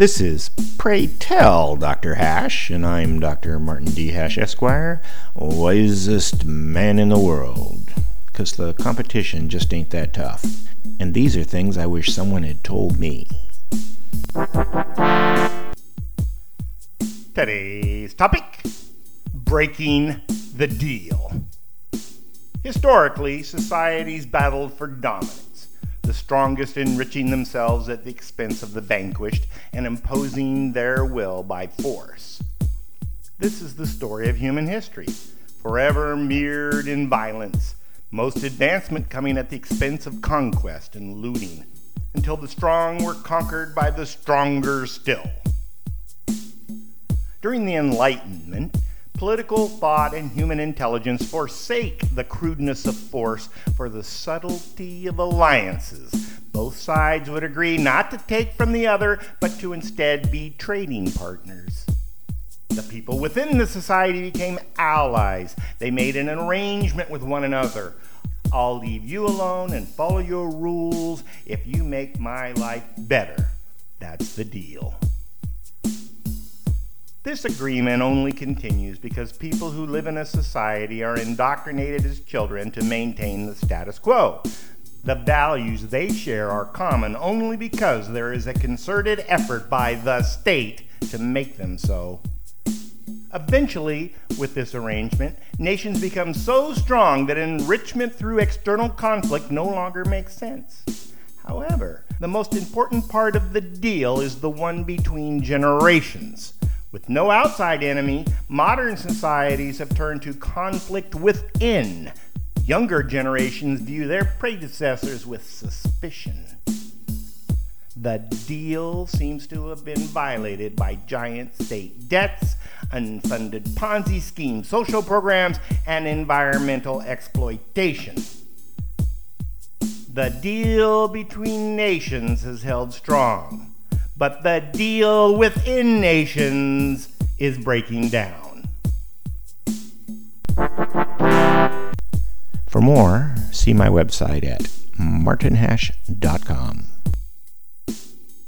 This is Pray Tell Dr. Hash, and I'm Dr. Martin D. Hash, Esquire, wisest man in the world. Because the competition just ain't that tough. And these are things I wish someone had told me. Today's topic Breaking the Deal. Historically, societies battled for dominance, the strongest enriching themselves at the expense of the vanquished and imposing their will by force. This is the story of human history, forever mirrored in violence, most advancement coming at the expense of conquest and looting, until the strong were conquered by the stronger still. During the Enlightenment, political thought and human intelligence forsake the crudeness of force for the subtlety of alliances. Both sides would agree not to take from the other, but to instead be trading partners. The people within the society became allies. They made an arrangement with one another. I'll leave you alone and follow your rules if you make my life better. That's the deal. This agreement only continues because people who live in a society are indoctrinated as children to maintain the status quo. The values they share are common only because there is a concerted effort by the state to make them so. Eventually, with this arrangement, nations become so strong that enrichment through external conflict no longer makes sense. However, the most important part of the deal is the one between generations. With no outside enemy, modern societies have turned to conflict within. Younger generations view their predecessors with suspicion. The deal seems to have been violated by giant state debts, unfunded Ponzi schemes, social programs, and environmental exploitation. The deal between nations has held strong but the deal within nations is breaking down. For more, see my website at martinhash.com.